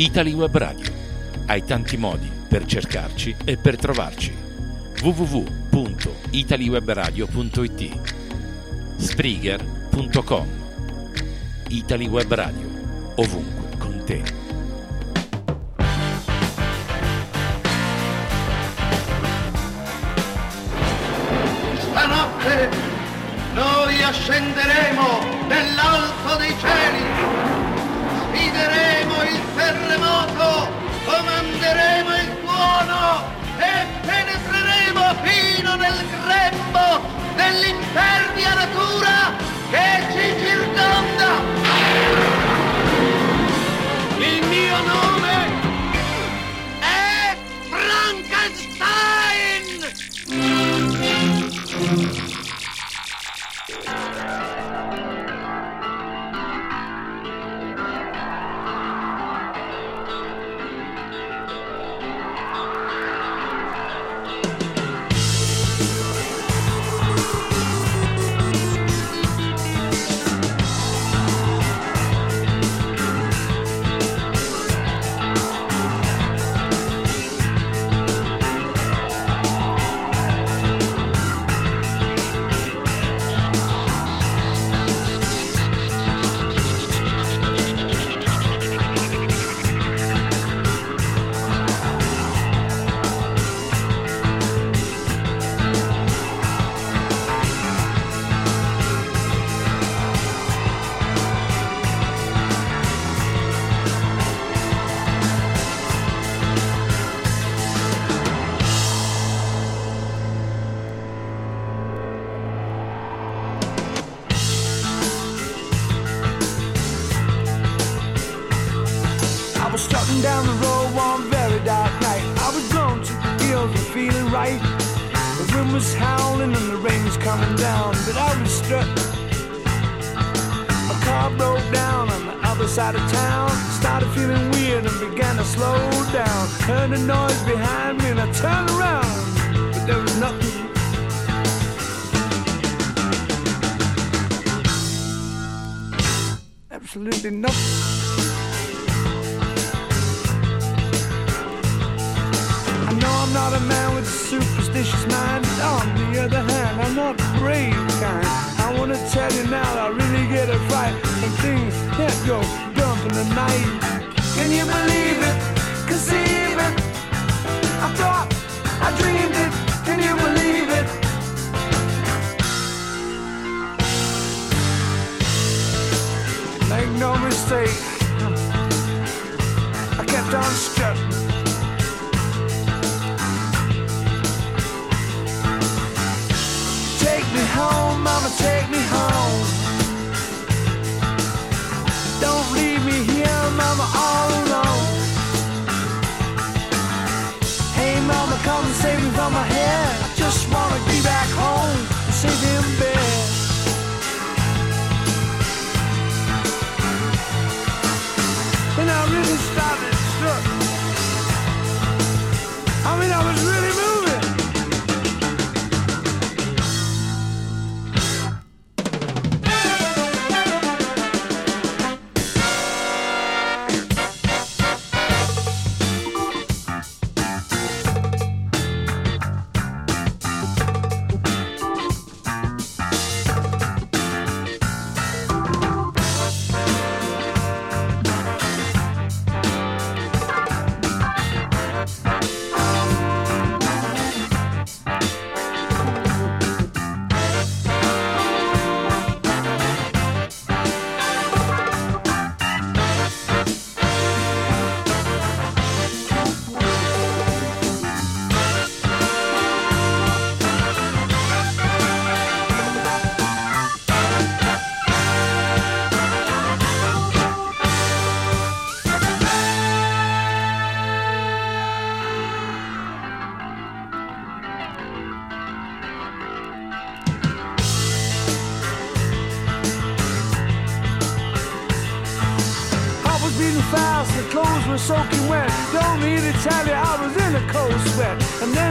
Italy Web Radio. Hai tanti modi per cercarci e per trovarci. www.italywebradio.it Springer.com Italy Web Radio, ovunque con te.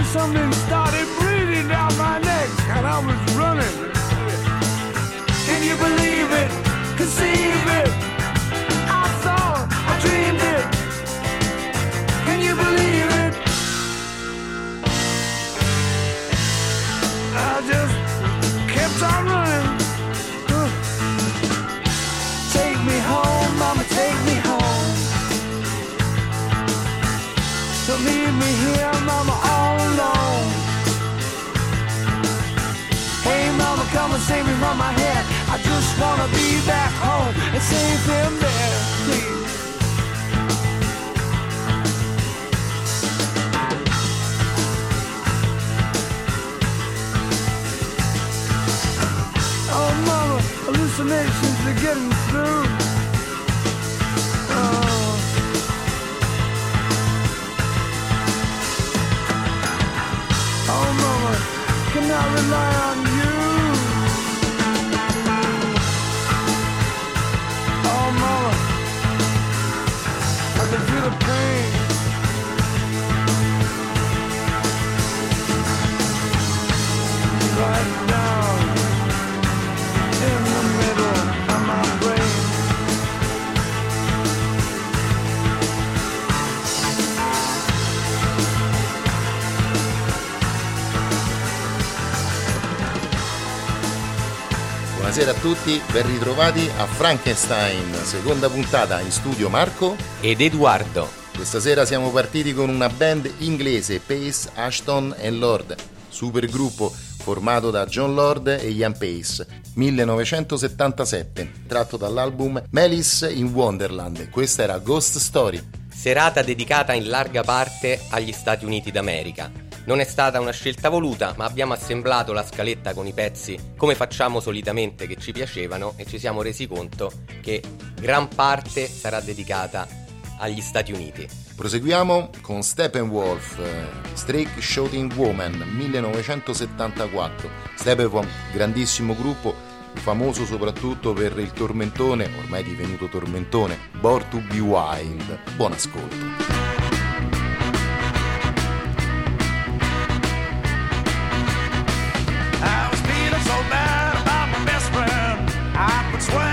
something seems you. Oh. oh mama, can I rely on you? Oh mama, I can feel the pain. Buonasera a tutti, ben ritrovati a Frankenstein, seconda puntata in studio Marco ed Edoardo. Questa sera siamo partiti con una band inglese, Pace, Ashton Lord, super gruppo formato da John Lord e Ian Pace, 1977, tratto dall'album Melis in Wonderland. Questa era Ghost Story. Serata dedicata in larga parte agli Stati Uniti d'America non è stata una scelta voluta, ma abbiamo assemblato la scaletta con i pezzi come facciamo solitamente che ci piacevano e ci siamo resi conto che gran parte sarà dedicata agli Stati Uniti. Proseguiamo con Steppenwolf, eh, Strike Shooting Woman 1974. Steppenwolf, grandissimo gruppo, famoso soprattutto per il tormentone, ormai divenuto tormentone, Born to Be Wild. Buon ascolto. hot, but sweat.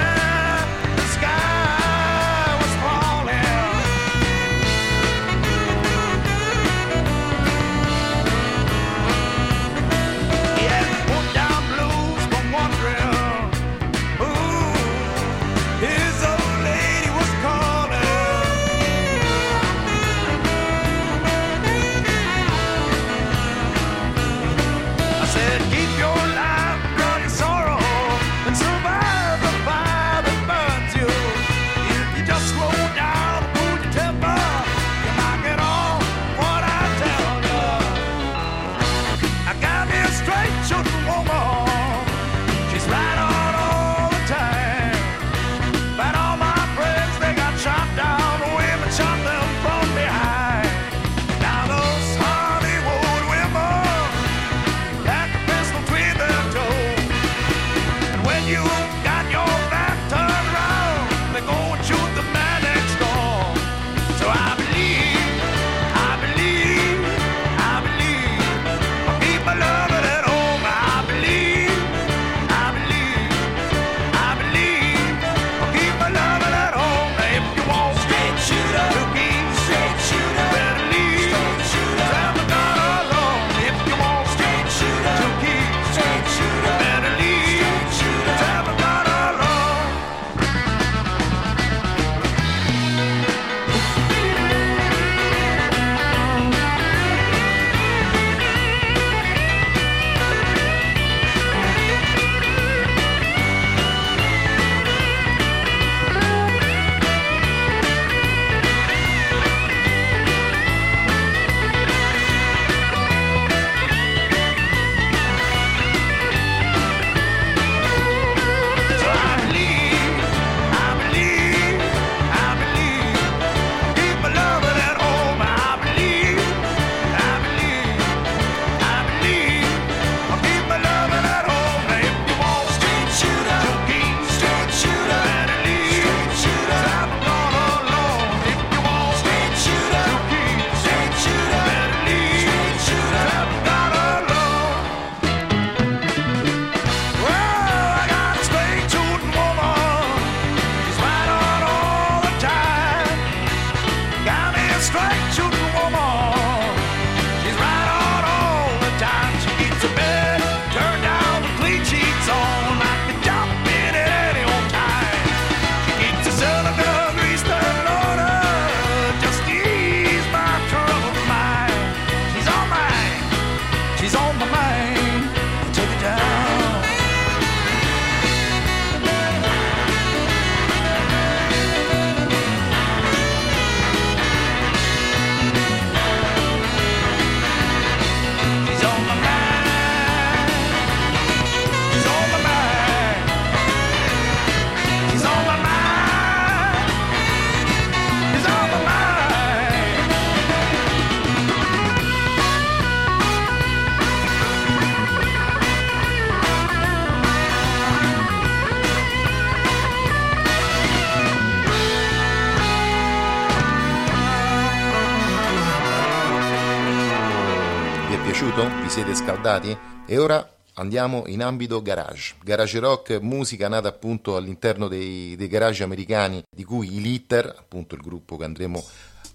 Scaldati? E ora andiamo in ambito garage. Garage rock, musica nata appunto all'interno dei, dei garage americani, di cui i Litter, appunto il gruppo che andremo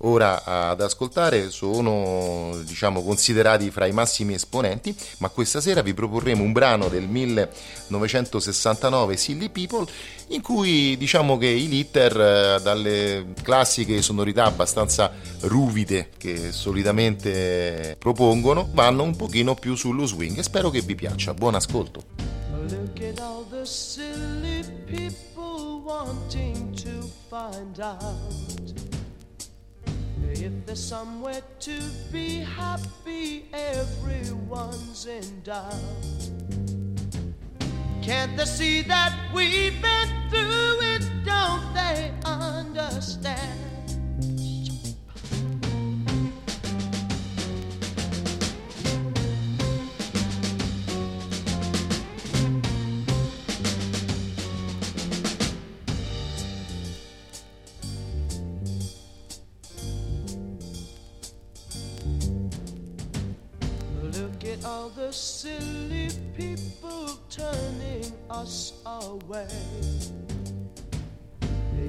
ora ad ascoltare sono diciamo considerati fra i massimi esponenti ma questa sera vi proporremo un brano del 1969 Silly People in cui diciamo che i Litter eh, dalle classiche sonorità abbastanza ruvide che solitamente propongono vanno un pochino più sullo swing e spero che vi piaccia buon ascolto if there's somewhere to be happy. Everyone's in doubt. Can't they see that we've been through it? Don't they understand?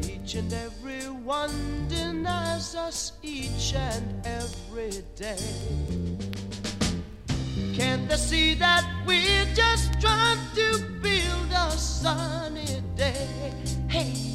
Each and every one denies us each and every day. Can't they see that we're just trying to build a sunny day? Hey,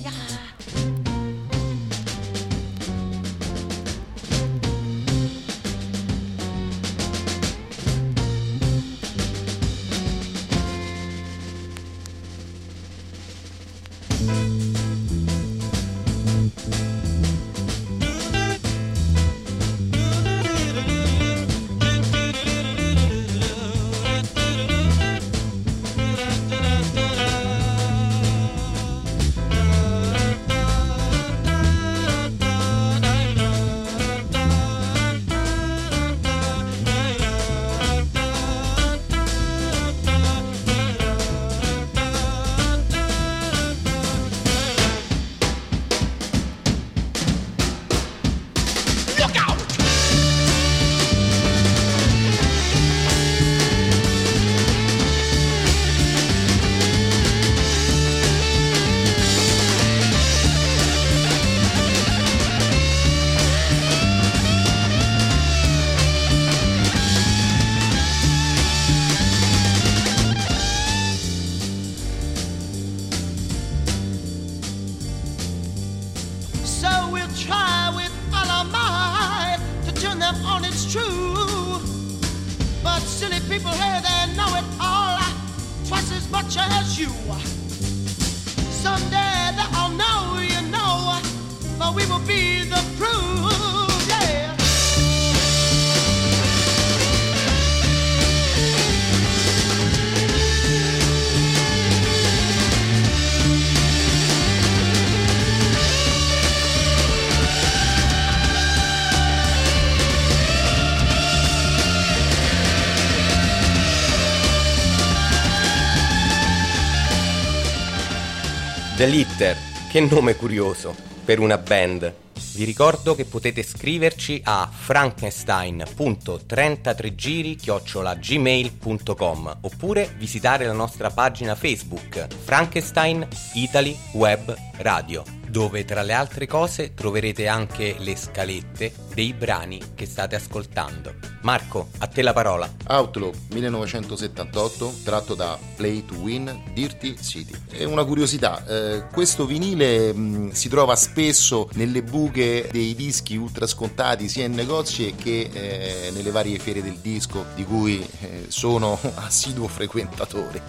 the Litter, che nome curioso per una band. Vi ricordo che potete scriverci a frankenstein.33giri-gmail.com oppure visitare la nostra pagina Facebook Frankenstein Italy Web Radio, dove tra le altre cose troverete anche le scalette dei brani che state ascoltando. Marco, a te la parola. Outlaw 1978 tratto da Play to Win Dirty City. E una curiosità, eh, questo vinile mh, si trova spesso nelle buche dei dischi ultra scontati sia in negozi che eh, nelle varie fiere del disco di cui eh, sono assiduo frequentatore.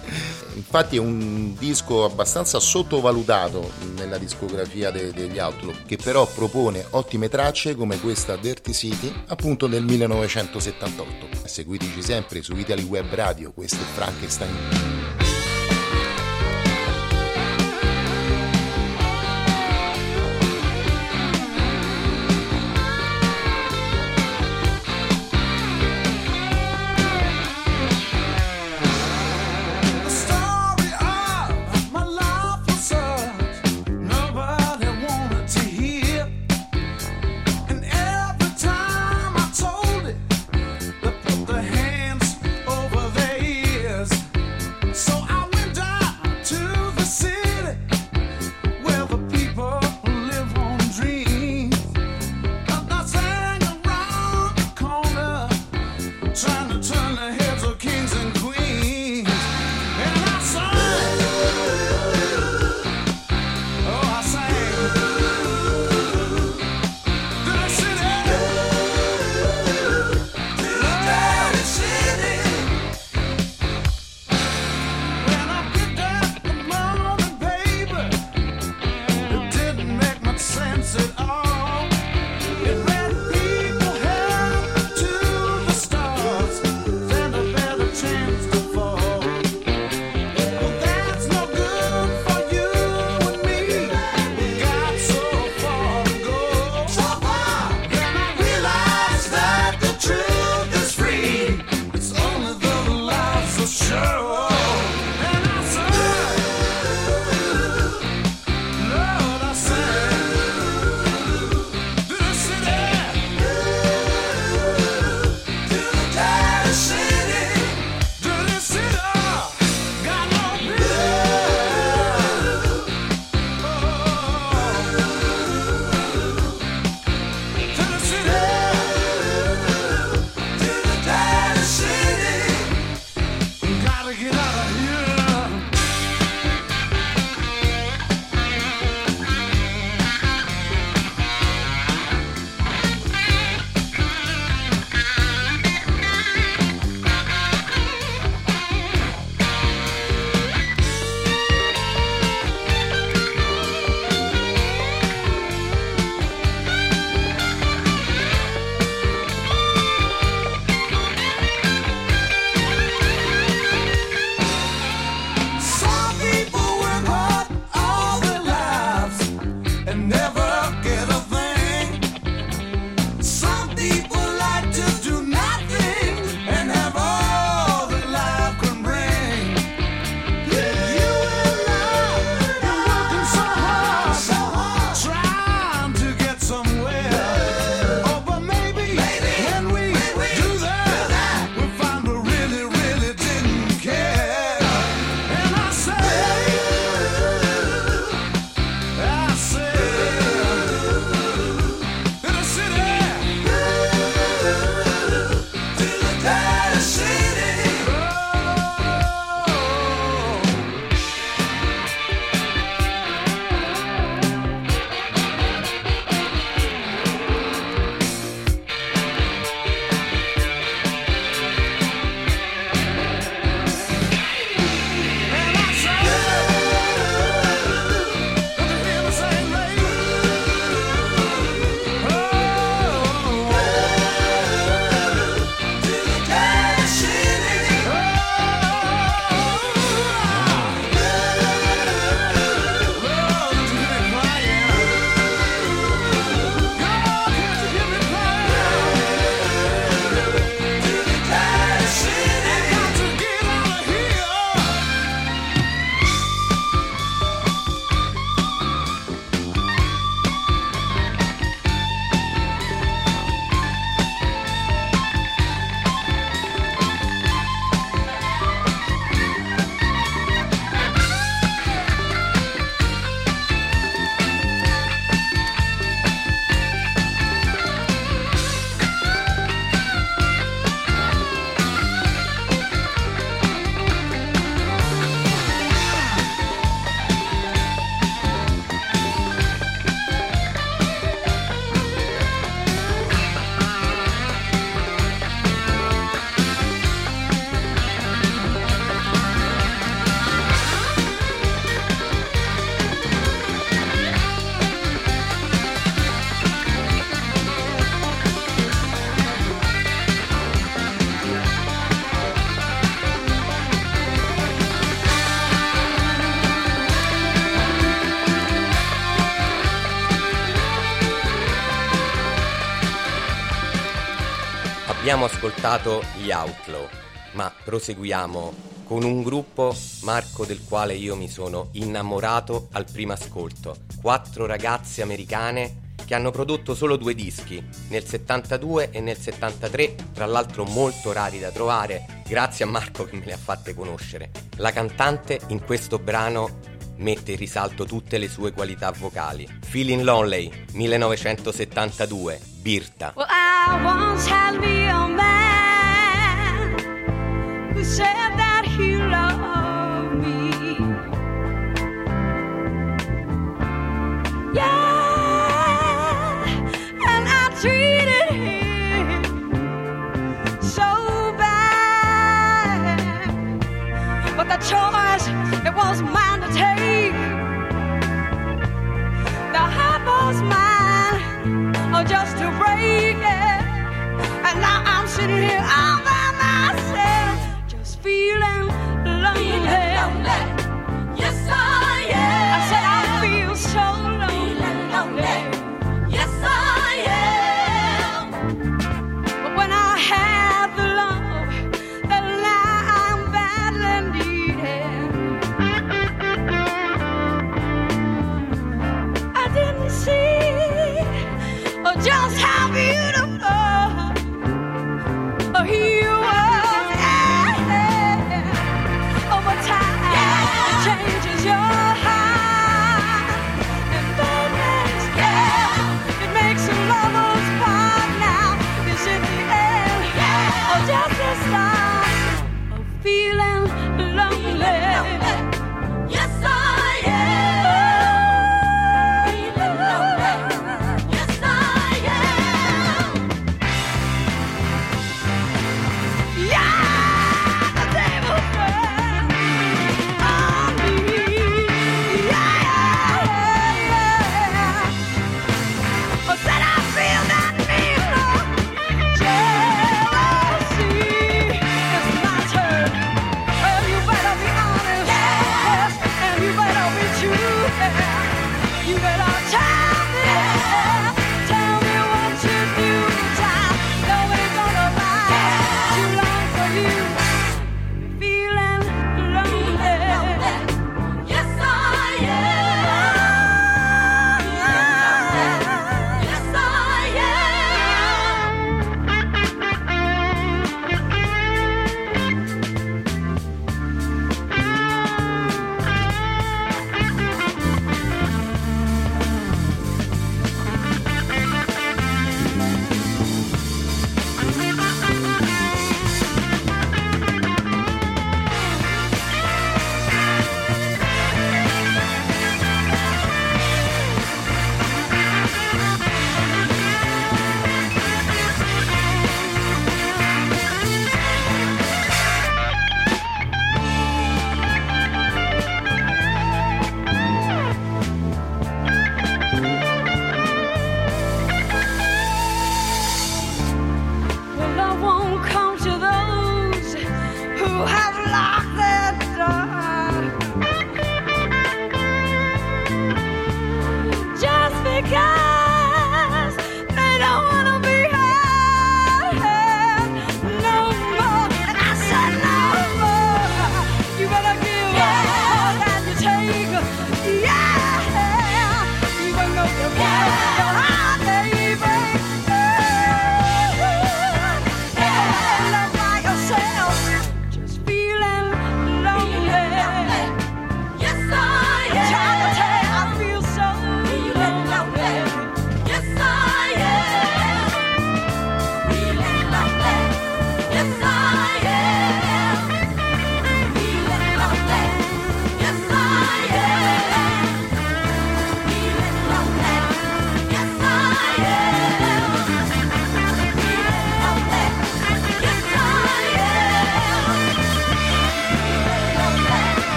Infatti è un disco abbastanza sottovalutato nella discografia de- degli Outlaw che però propone ottime tracce come questa Dirty City appunto del 1978. Seguiteci sempre su Italy Web Radio, questo è Frankenstein. Show. Ascoltato gli Outlaw, ma proseguiamo con un gruppo, Marco, del quale io mi sono innamorato al primo ascolto. Quattro ragazze americane che hanno prodotto solo due dischi, nel 72 e nel 73, tra l'altro molto rari da trovare, grazie a Marco che me le ha fatte conoscere. La cantante in questo brano mette in risalto tutte le sue qualità vocali. Feeling Lonely, 1972, Birta. Well, I once had me a man who said that he loved me. Yeah, And now I'm sitting here all by myself, just feeling lonely. Yes, I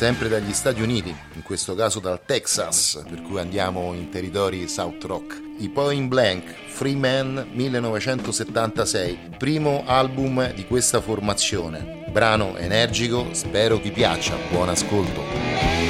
sempre dagli Stati Uniti, in questo caso dal Texas, per cui andiamo in territori South Rock. I Point Blank, Free Man 1976, primo album di questa formazione. Brano energico, spero vi piaccia, buon ascolto.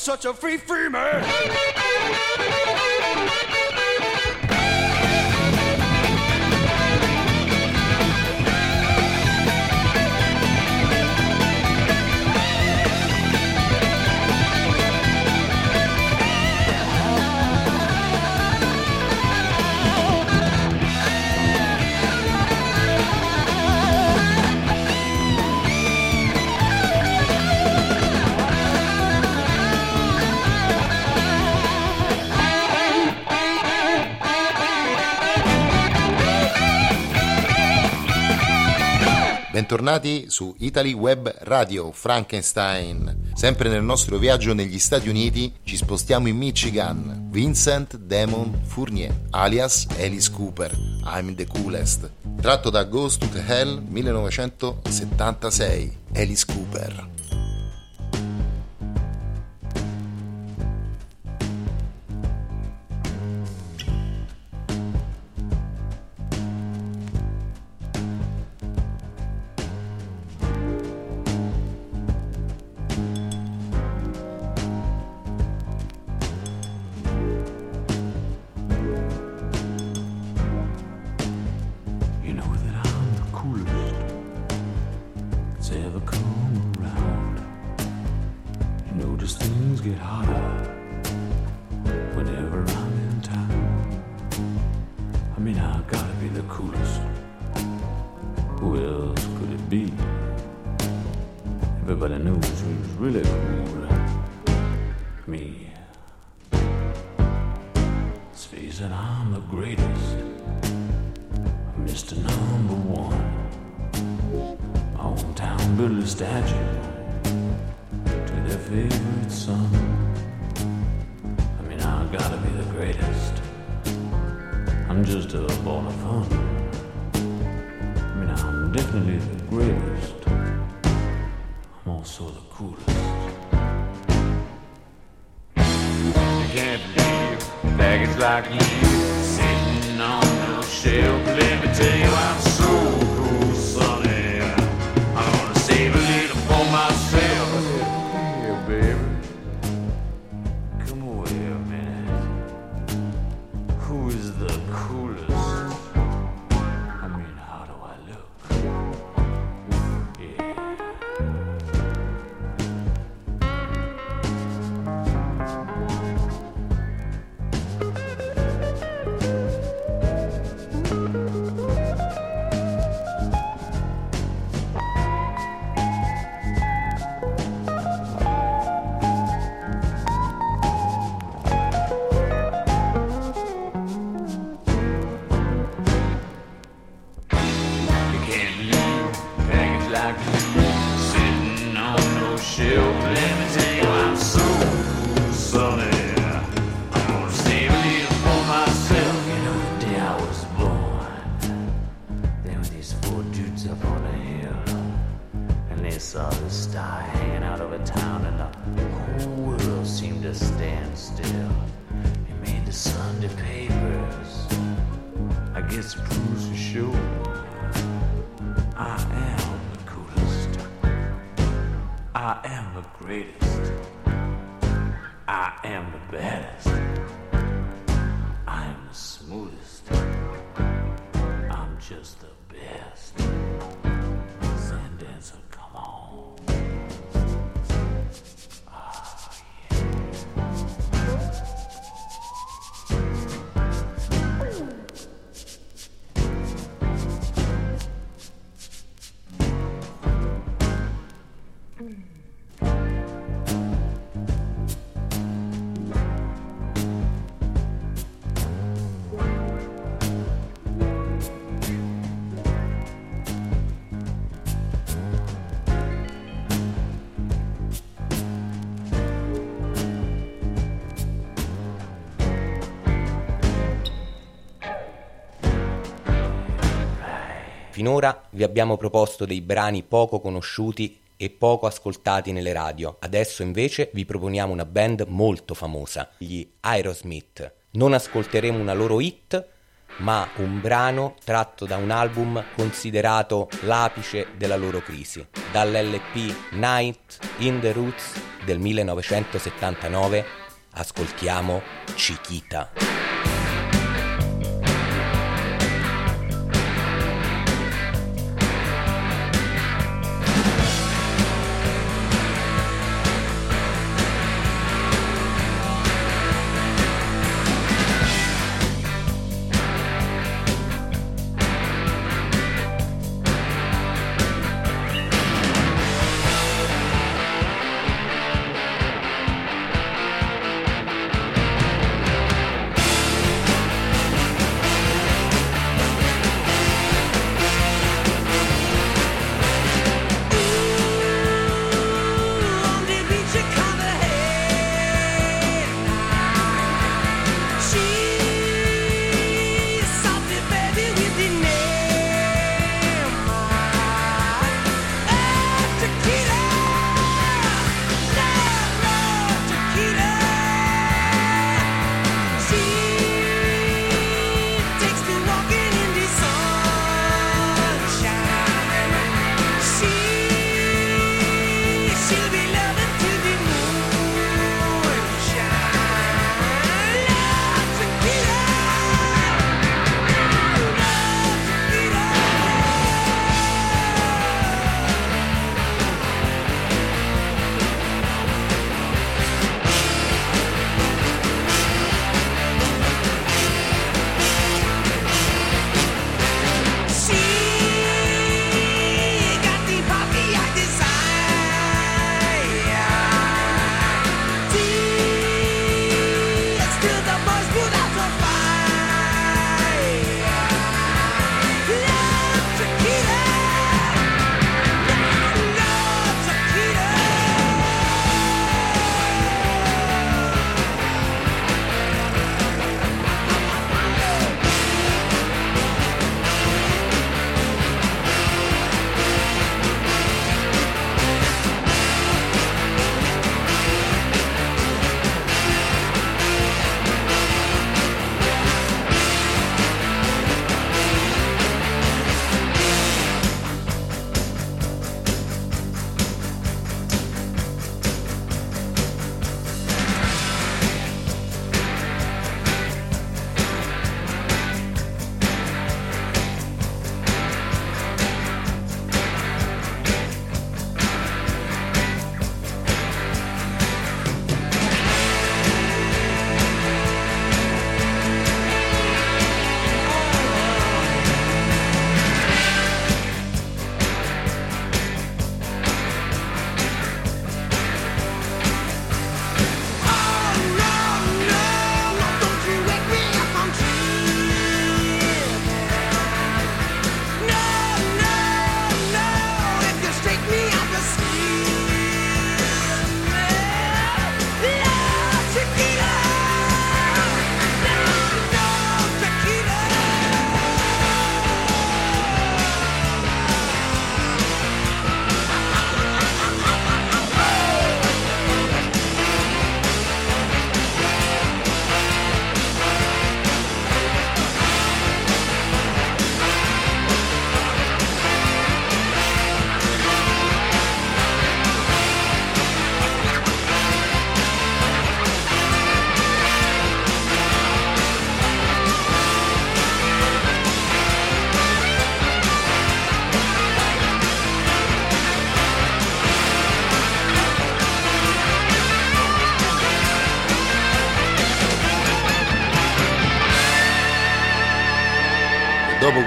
such a free Bentornati su Italy Web Radio Frankenstein. Sempre nel nostro viaggio negli Stati Uniti ci spostiamo in Michigan. Vincent Damon Fournier, alias Alice Cooper, I'm the coolest. Tratto da Ghost to Hell 1976. Alice Cooper. Built a statue to their favorite son. I mean, I gotta be the greatest. I'm just a ball of fun. I mean, I'm definitely the greatest. I'm also the coolest. You can't believe baggage like you sitting on the shelf. Let me tell you, I'm Finora vi abbiamo proposto dei brani poco conosciuti e poco ascoltati nelle radio. Adesso invece vi proponiamo una band molto famosa, gli Aerosmith. Non ascolteremo una loro hit, ma un brano tratto da un album considerato l'apice della loro crisi. Dall'LP Night in the Roots del 1979 ascoltiamo Chiquita.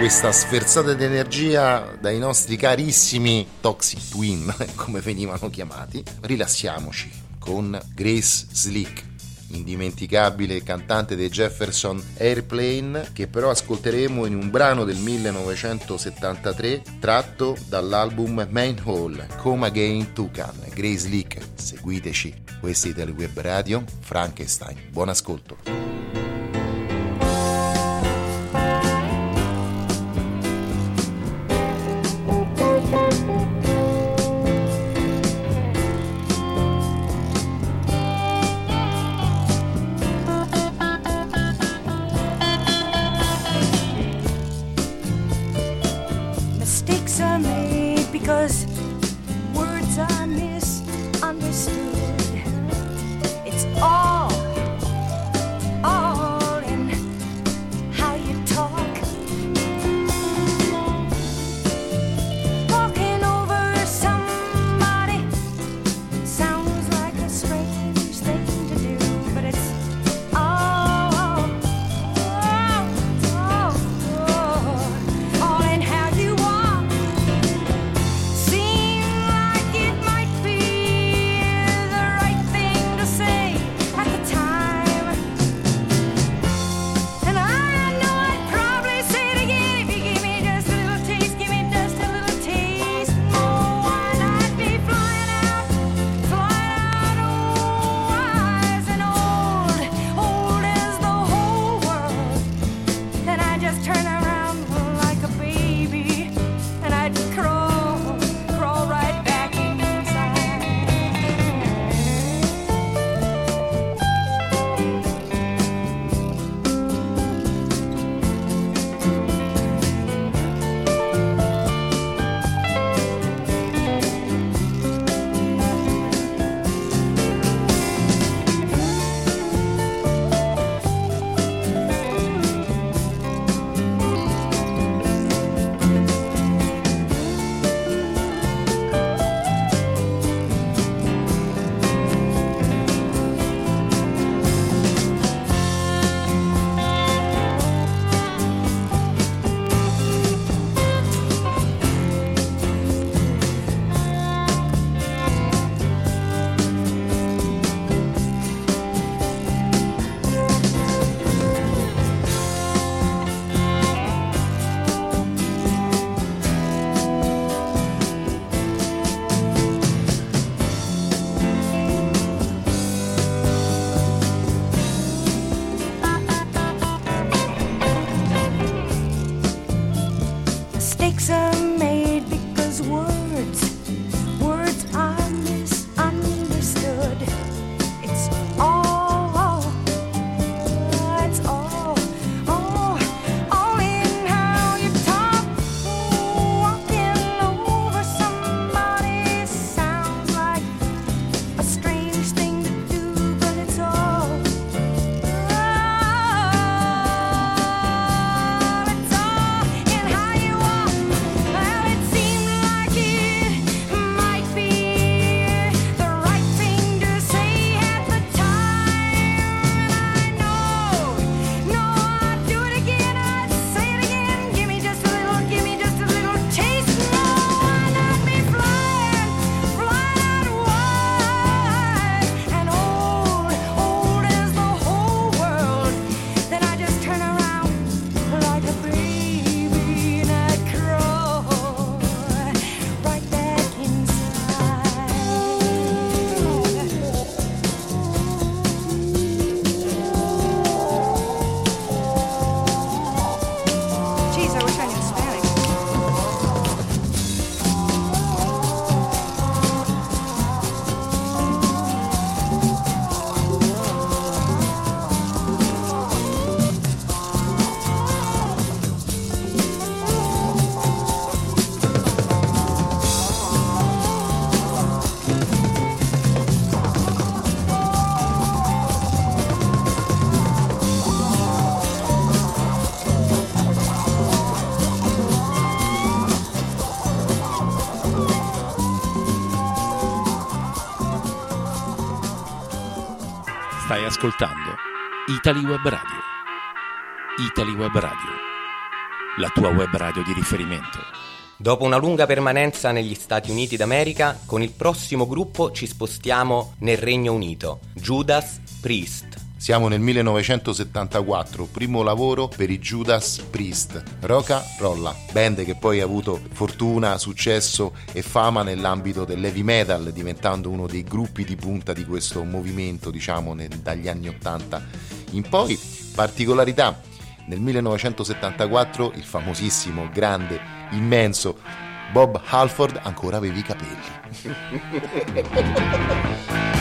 questa sferzata di energia dai nostri carissimi Toxic Twin, come venivano chiamati, rilassiamoci con Grace Slick indimenticabile cantante dei Jefferson Airplane, che però ascolteremo in un brano del 1973 tratto dall'album Main Hall, Come Again Tucan, Grace Leak. Seguiteci, questa è Web Radio, Frankenstein. Buon ascolto. ascoltando Italy Web Radio. Italy Web Radio, la tua web radio di riferimento. Dopo una lunga permanenza negli Stati Uniti d'America, con il prossimo gruppo ci spostiamo nel Regno Unito. Judas Priest siamo nel 1974, primo lavoro per i Judas Priest, Roca Rolla, band che poi ha avuto fortuna, successo e fama nell'ambito dell'heavy metal, diventando uno dei gruppi di punta di questo movimento, diciamo, nel- dagli anni 80 in poi. Particolarità, nel 1974 il famosissimo, grande, immenso Bob Halford ancora aveva i capelli.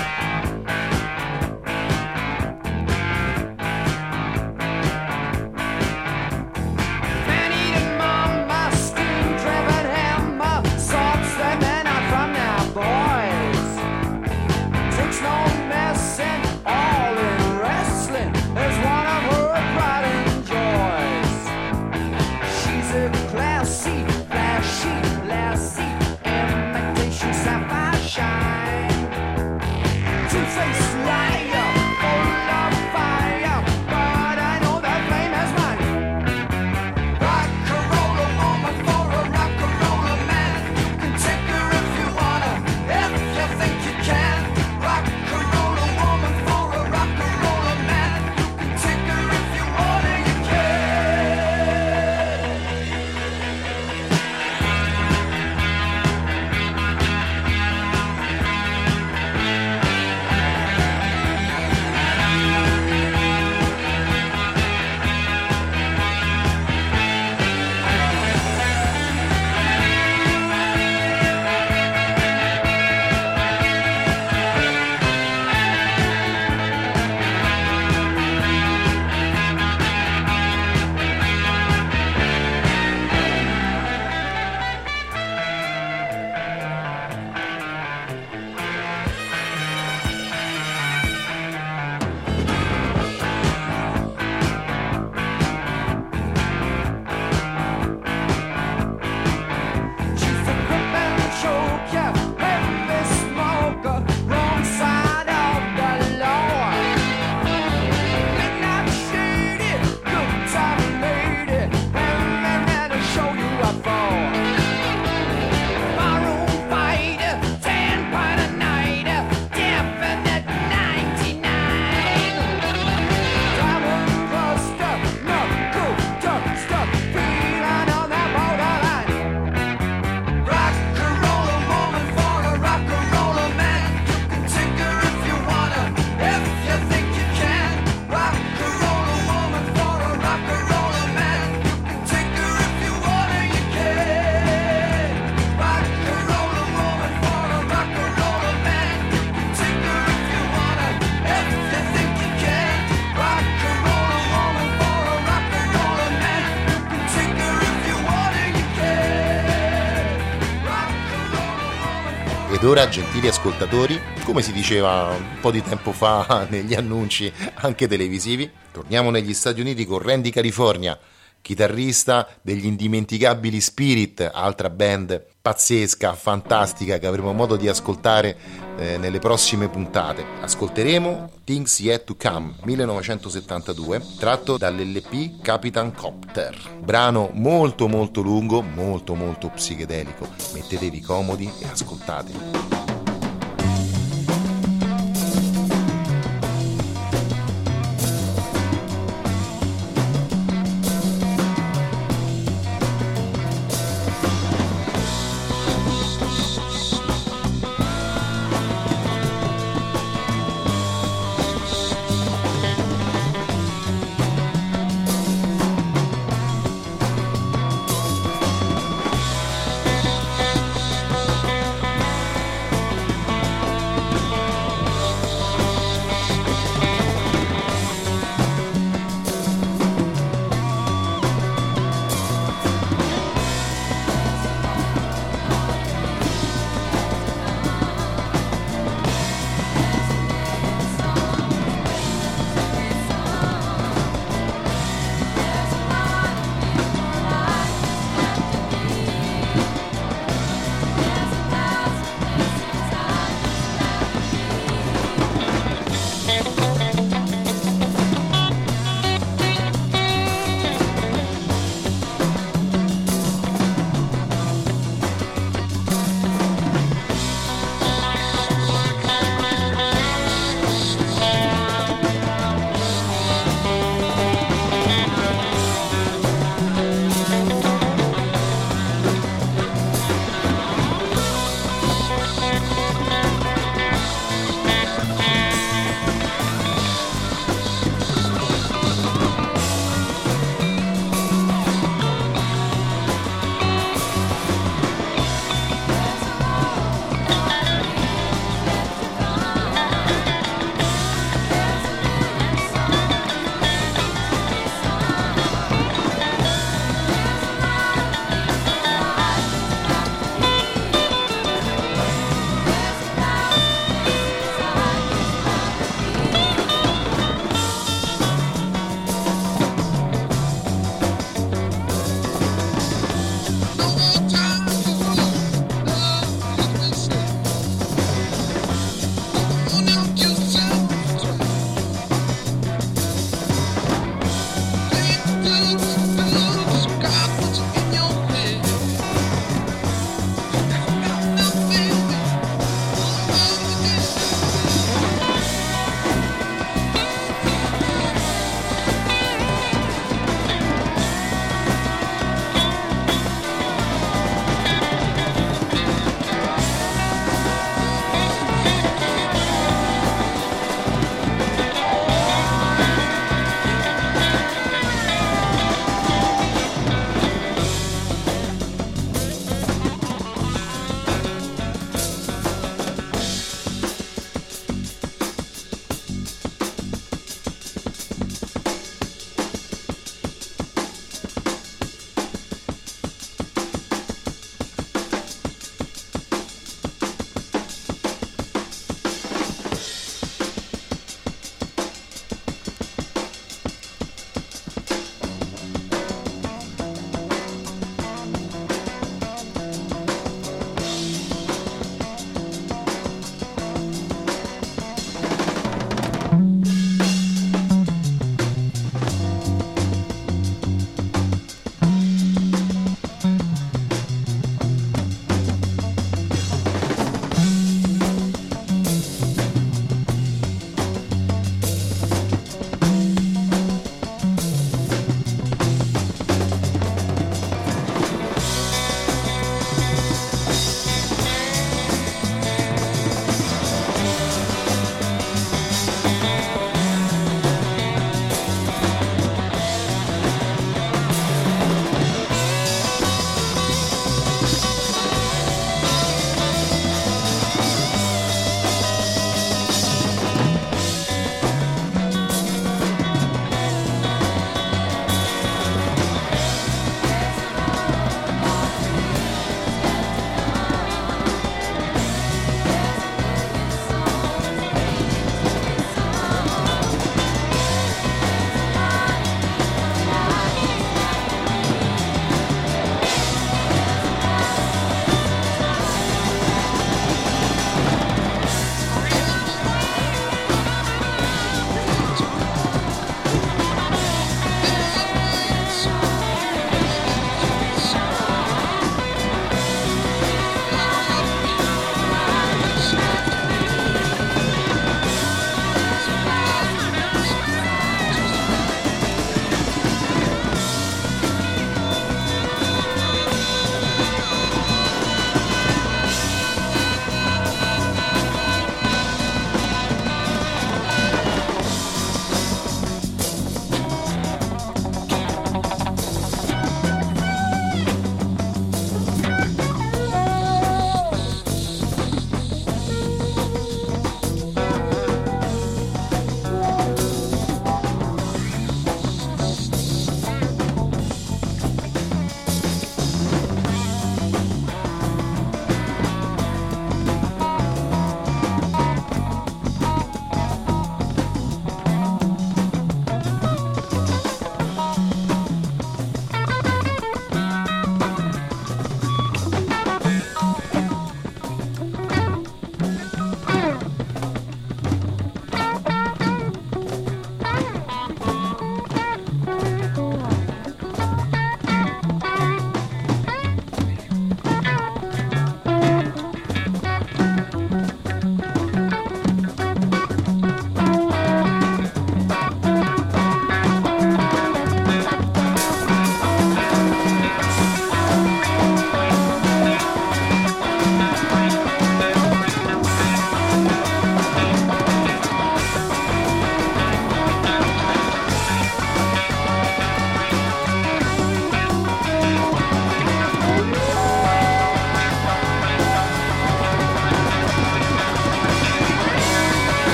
Ed ora, gentili ascoltatori, come si diceva un po' di tempo fa negli annunci anche televisivi, torniamo negli Stati Uniti con Randy California, chitarrista degli indimenticabili Spirit, altra band pazzesca, fantastica che avremo modo di ascoltare eh, nelle prossime puntate. Ascolteremo Things Yet to Come 1972, tratto dall'LP Capitan Copter. Brano molto molto lungo, molto molto psichedelico. Mettetevi comodi e ascoltate.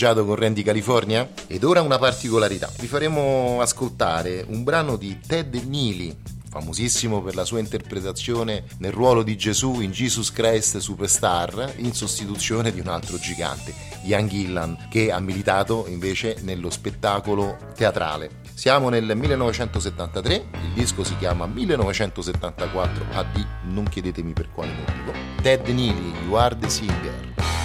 gareggiato con Randy California? Ed ora una particolarità. Vi faremo ascoltare un brano di Ted Neely, famosissimo per la sua interpretazione nel ruolo di Gesù in Jesus Christ Superstar in sostituzione di un altro gigante, Ian Gillan, che ha militato invece nello spettacolo teatrale. Siamo nel 1973, il disco si chiama 1974 AD, non chiedetemi per quale motivo. Ted Neely, You Are the Singer.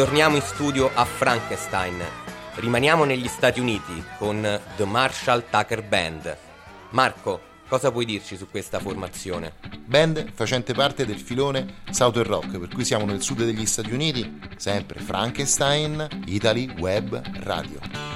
ritorniamo in studio a Frankenstein. Rimaniamo negli Stati Uniti con The Marshall Tucker Band. Marco, cosa puoi dirci su questa formazione? Band facente parte del filone Southern Rock, per cui siamo nel sud degli Stati Uniti, sempre Frankenstein, Italy, Web, Radio.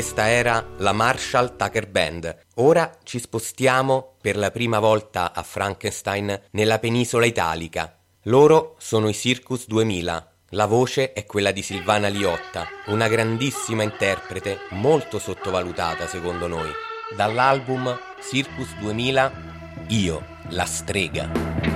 Questa era la Marshall Tucker Band. Ora ci spostiamo per la prima volta a Frankenstein nella penisola italica. Loro sono i Circus 2000. La voce è quella di Silvana Liotta, una grandissima interprete molto sottovalutata secondo noi. Dall'album Circus 2000 Io, la strega.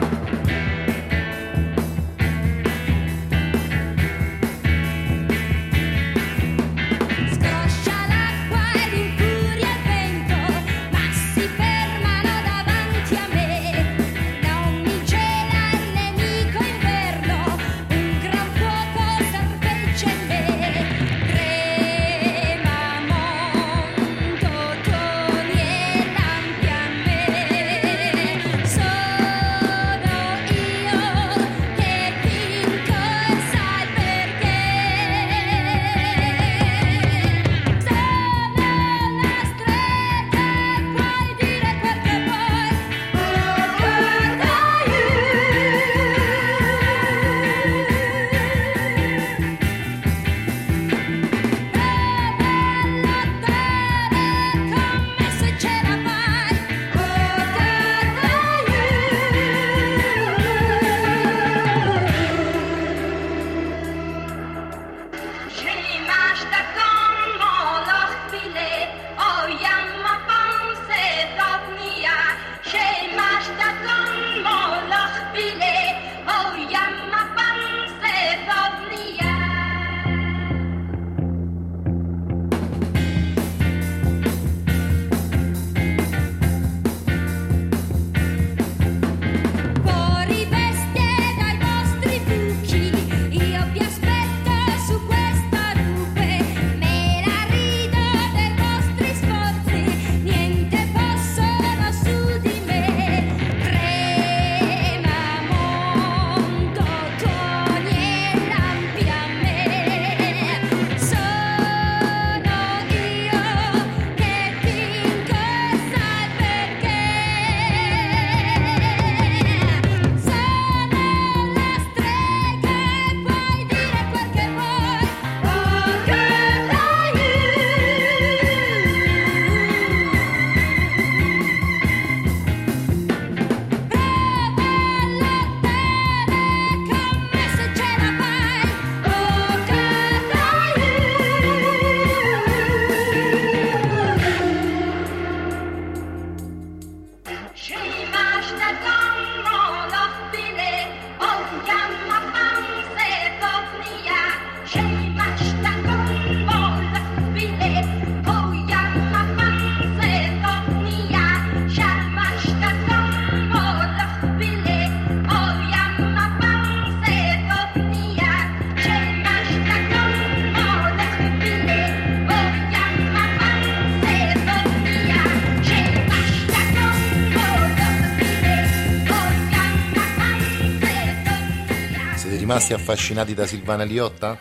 Rimasti affascinati da Silvana Liotta?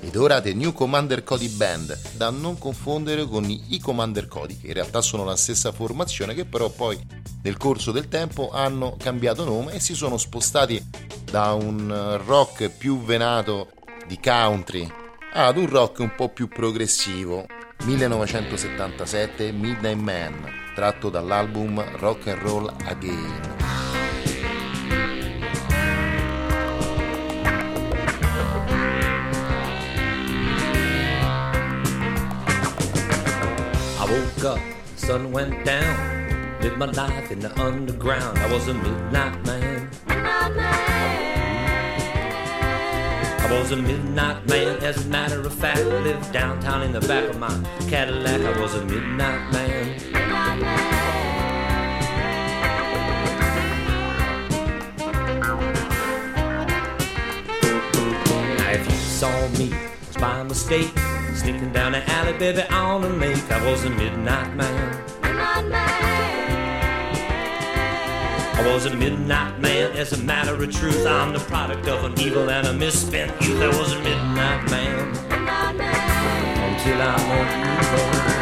Ed ora The New Commander Cody Band, da non confondere con i Commander Cody, che in realtà sono la stessa formazione, che però poi nel corso del tempo hanno cambiato nome e si sono spostati da un rock più venato di country ad un rock un po' più progressivo. 1977 Midnight Man, tratto dall'album Rock and Roll Again. Sun went down, lived my life in the underground. I was a midnight man. I was a midnight man, as a matter of fact. I lived downtown in the back of my Cadillac. I was a midnight man. If you saw me, it's by mistake, sneaking down the alley, baby, on a make. I was a midnight man. I was a midnight man, as a matter of truth. I'm the product of an evil and a misspent youth. I was a midnight man. Until I met you.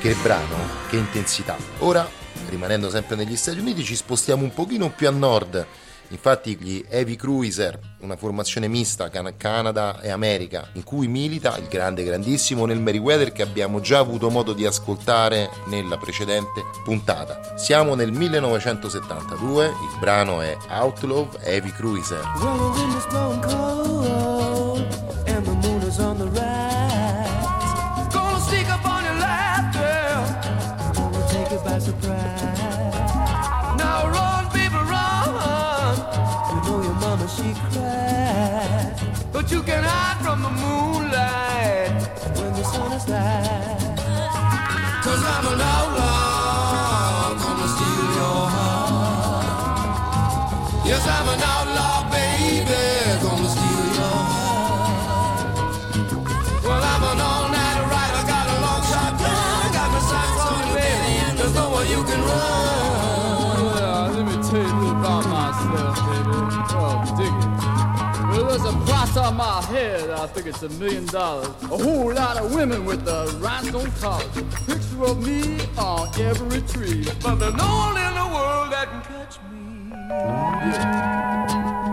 Che brano, che intensità. Ora, rimanendo sempre negli Stati Uniti, ci spostiamo un pochino più a nord. Infatti gli Heavy Cruiser, una formazione mista can- Canada e America, in cui milita il grande grandissimo Nel Meriwether che abbiamo già avuto modo di ascoltare nella precedente puntata. Siamo nel 1972, il brano è Outlaw Heavy Cruiser. I think it's a million dollars. A whole lot of women with the rhinestone collars. Picture of me on every tree. But there's no one in the world that can catch me. Yeah.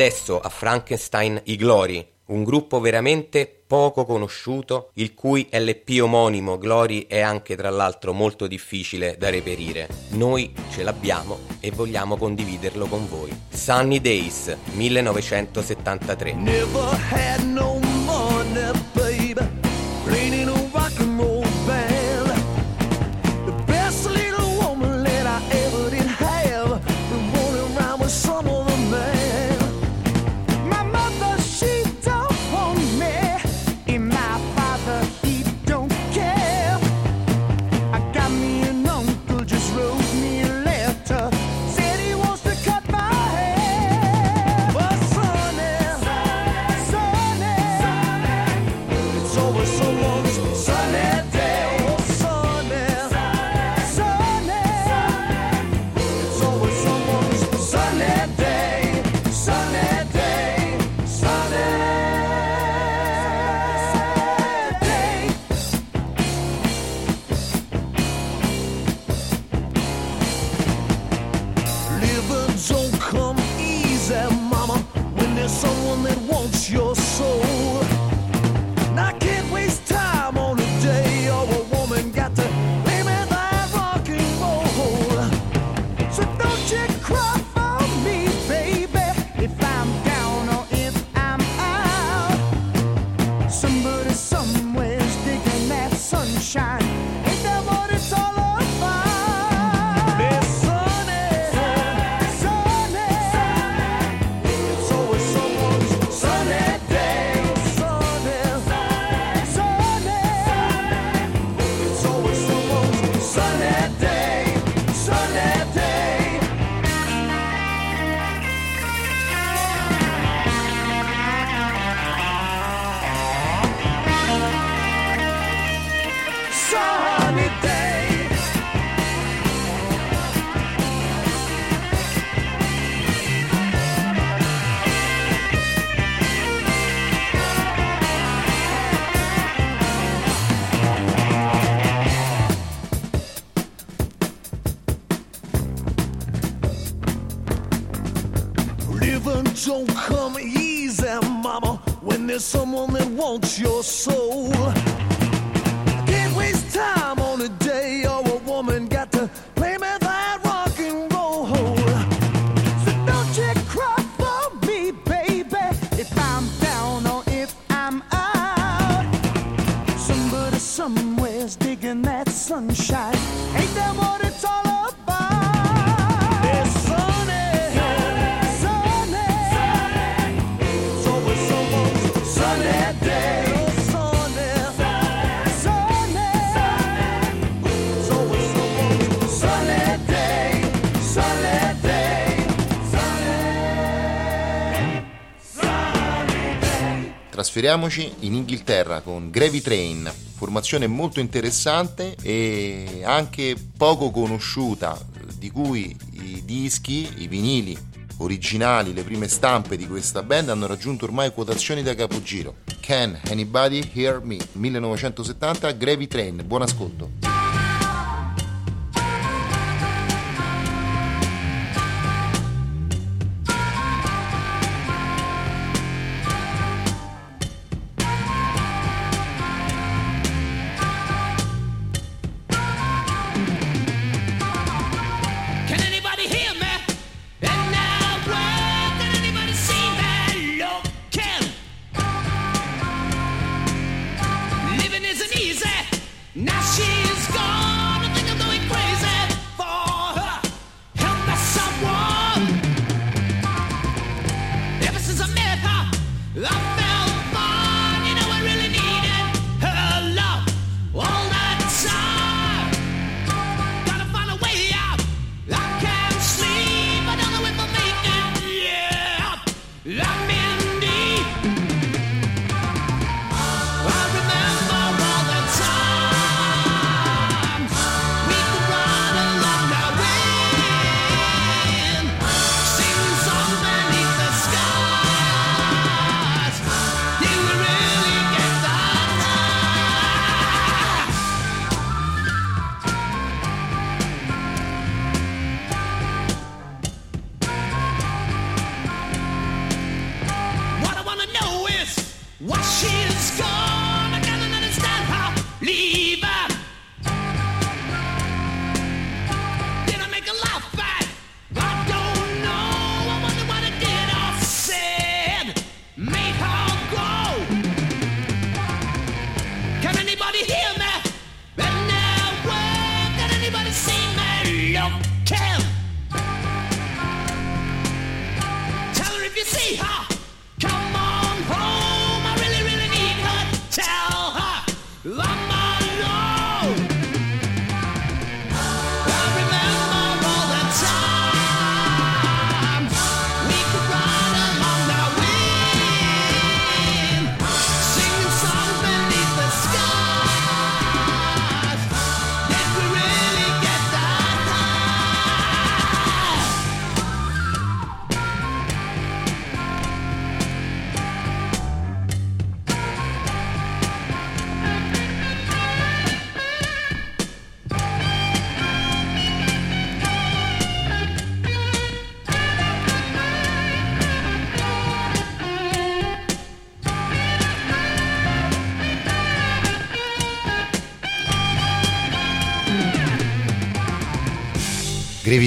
adesso a Frankenstein i Glory, un gruppo veramente poco conosciuto, il cui LP omonimo Glory è anche tra l'altro molto difficile da reperire. Noi ce l'abbiamo e vogliamo condividerlo con voi. Sunny Days 1973. don't you. trasferiamoci in Inghilterra con Gravy Train, formazione molto interessante e anche poco conosciuta, di cui i dischi, i vinili originali, le prime stampe di questa band hanno raggiunto ormai quotazioni da capogiro. Can Anybody Hear Me? 1970, Gravy Train, buon ascolto.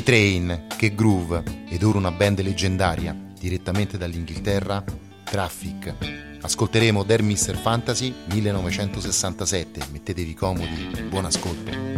Dei Train, che groove ed ora una band leggendaria direttamente dall'Inghilterra, Traffic. Ascolteremo Der Mr. Fantasy 1967, mettetevi comodi, buon ascolto.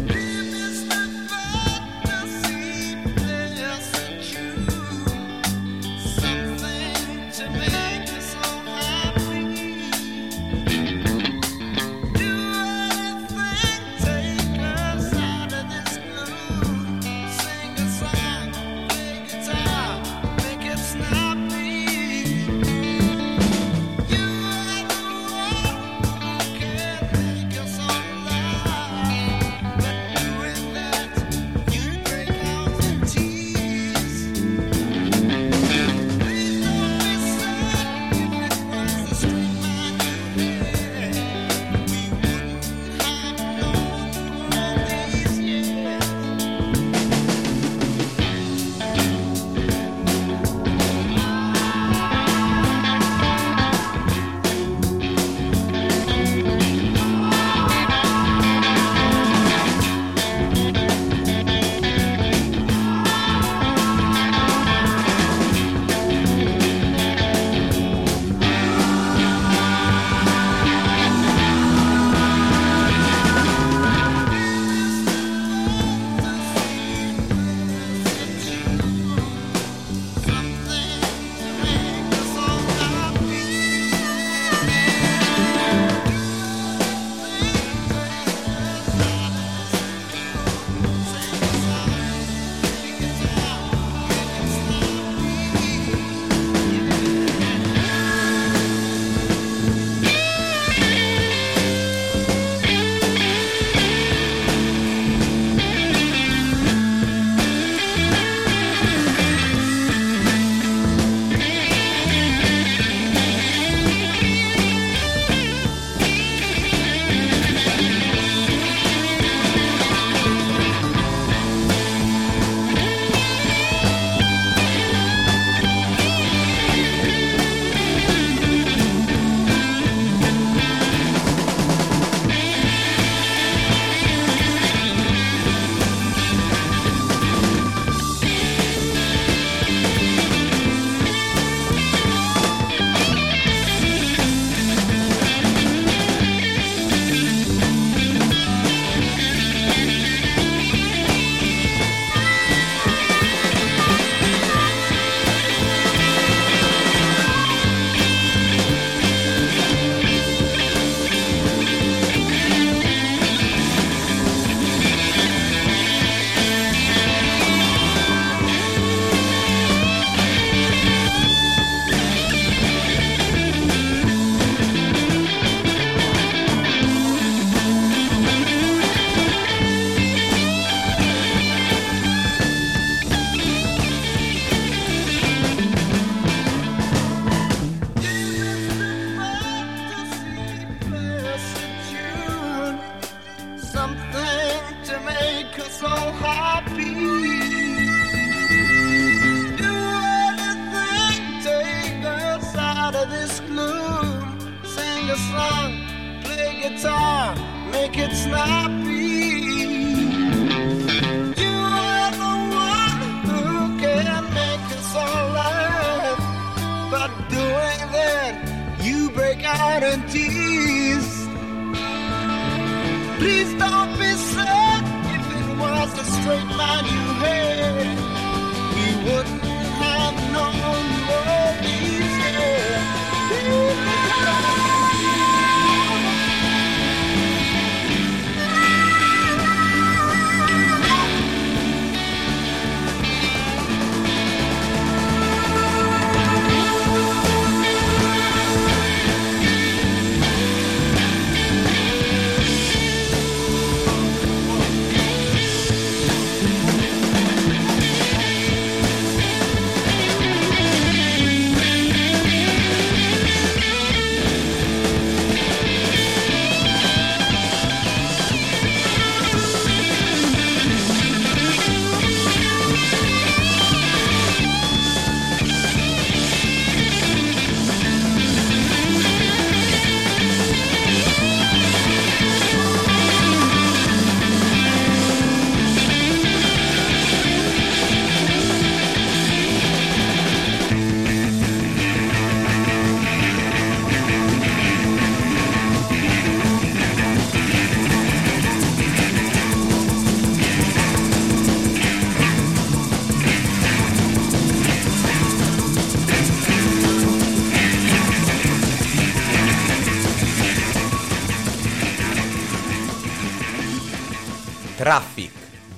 Traffic,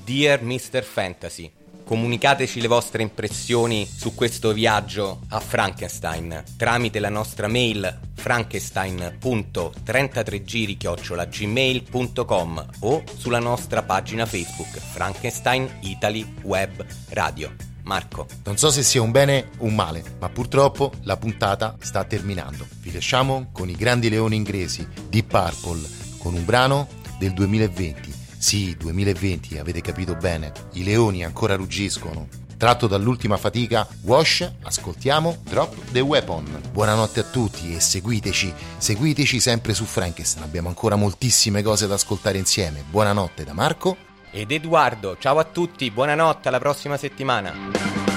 Dear Mr. Fantasy. Comunicateci le vostre impressioni su questo viaggio a Frankenstein tramite la nostra mail frankenstein.33giri-gmail.com o sulla nostra pagina Facebook Frankenstein Italy Web Radio. Marco. Non so se sia un bene o un male, ma purtroppo la puntata sta terminando. Vi lasciamo con i grandi leoni inglesi di Purple con un brano del 2020 sì, 2020, avete capito bene, i leoni ancora ruggiscono. Tratto dall'ultima fatica, Wash, ascoltiamo Drop the Weapon. Buonanotte a tutti e seguiteci, seguiteci sempre su Frankenstein, abbiamo ancora moltissime cose da ascoltare insieme. Buonanotte da Marco ed Edoardo, ciao a tutti, buonanotte, alla prossima settimana.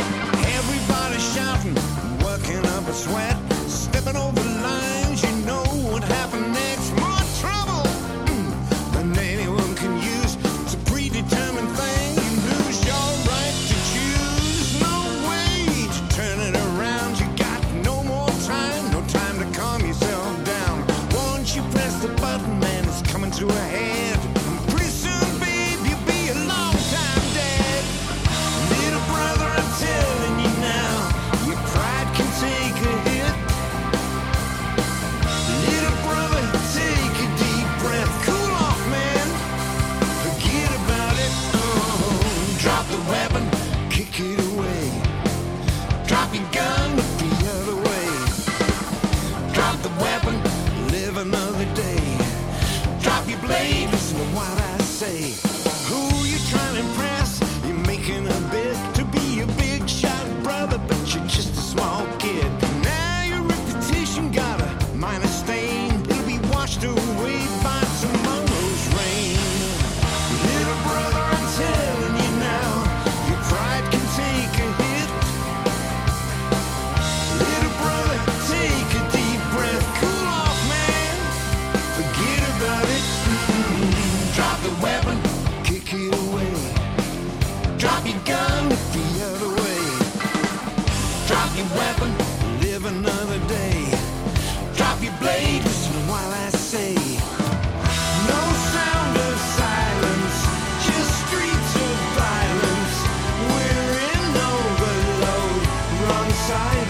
time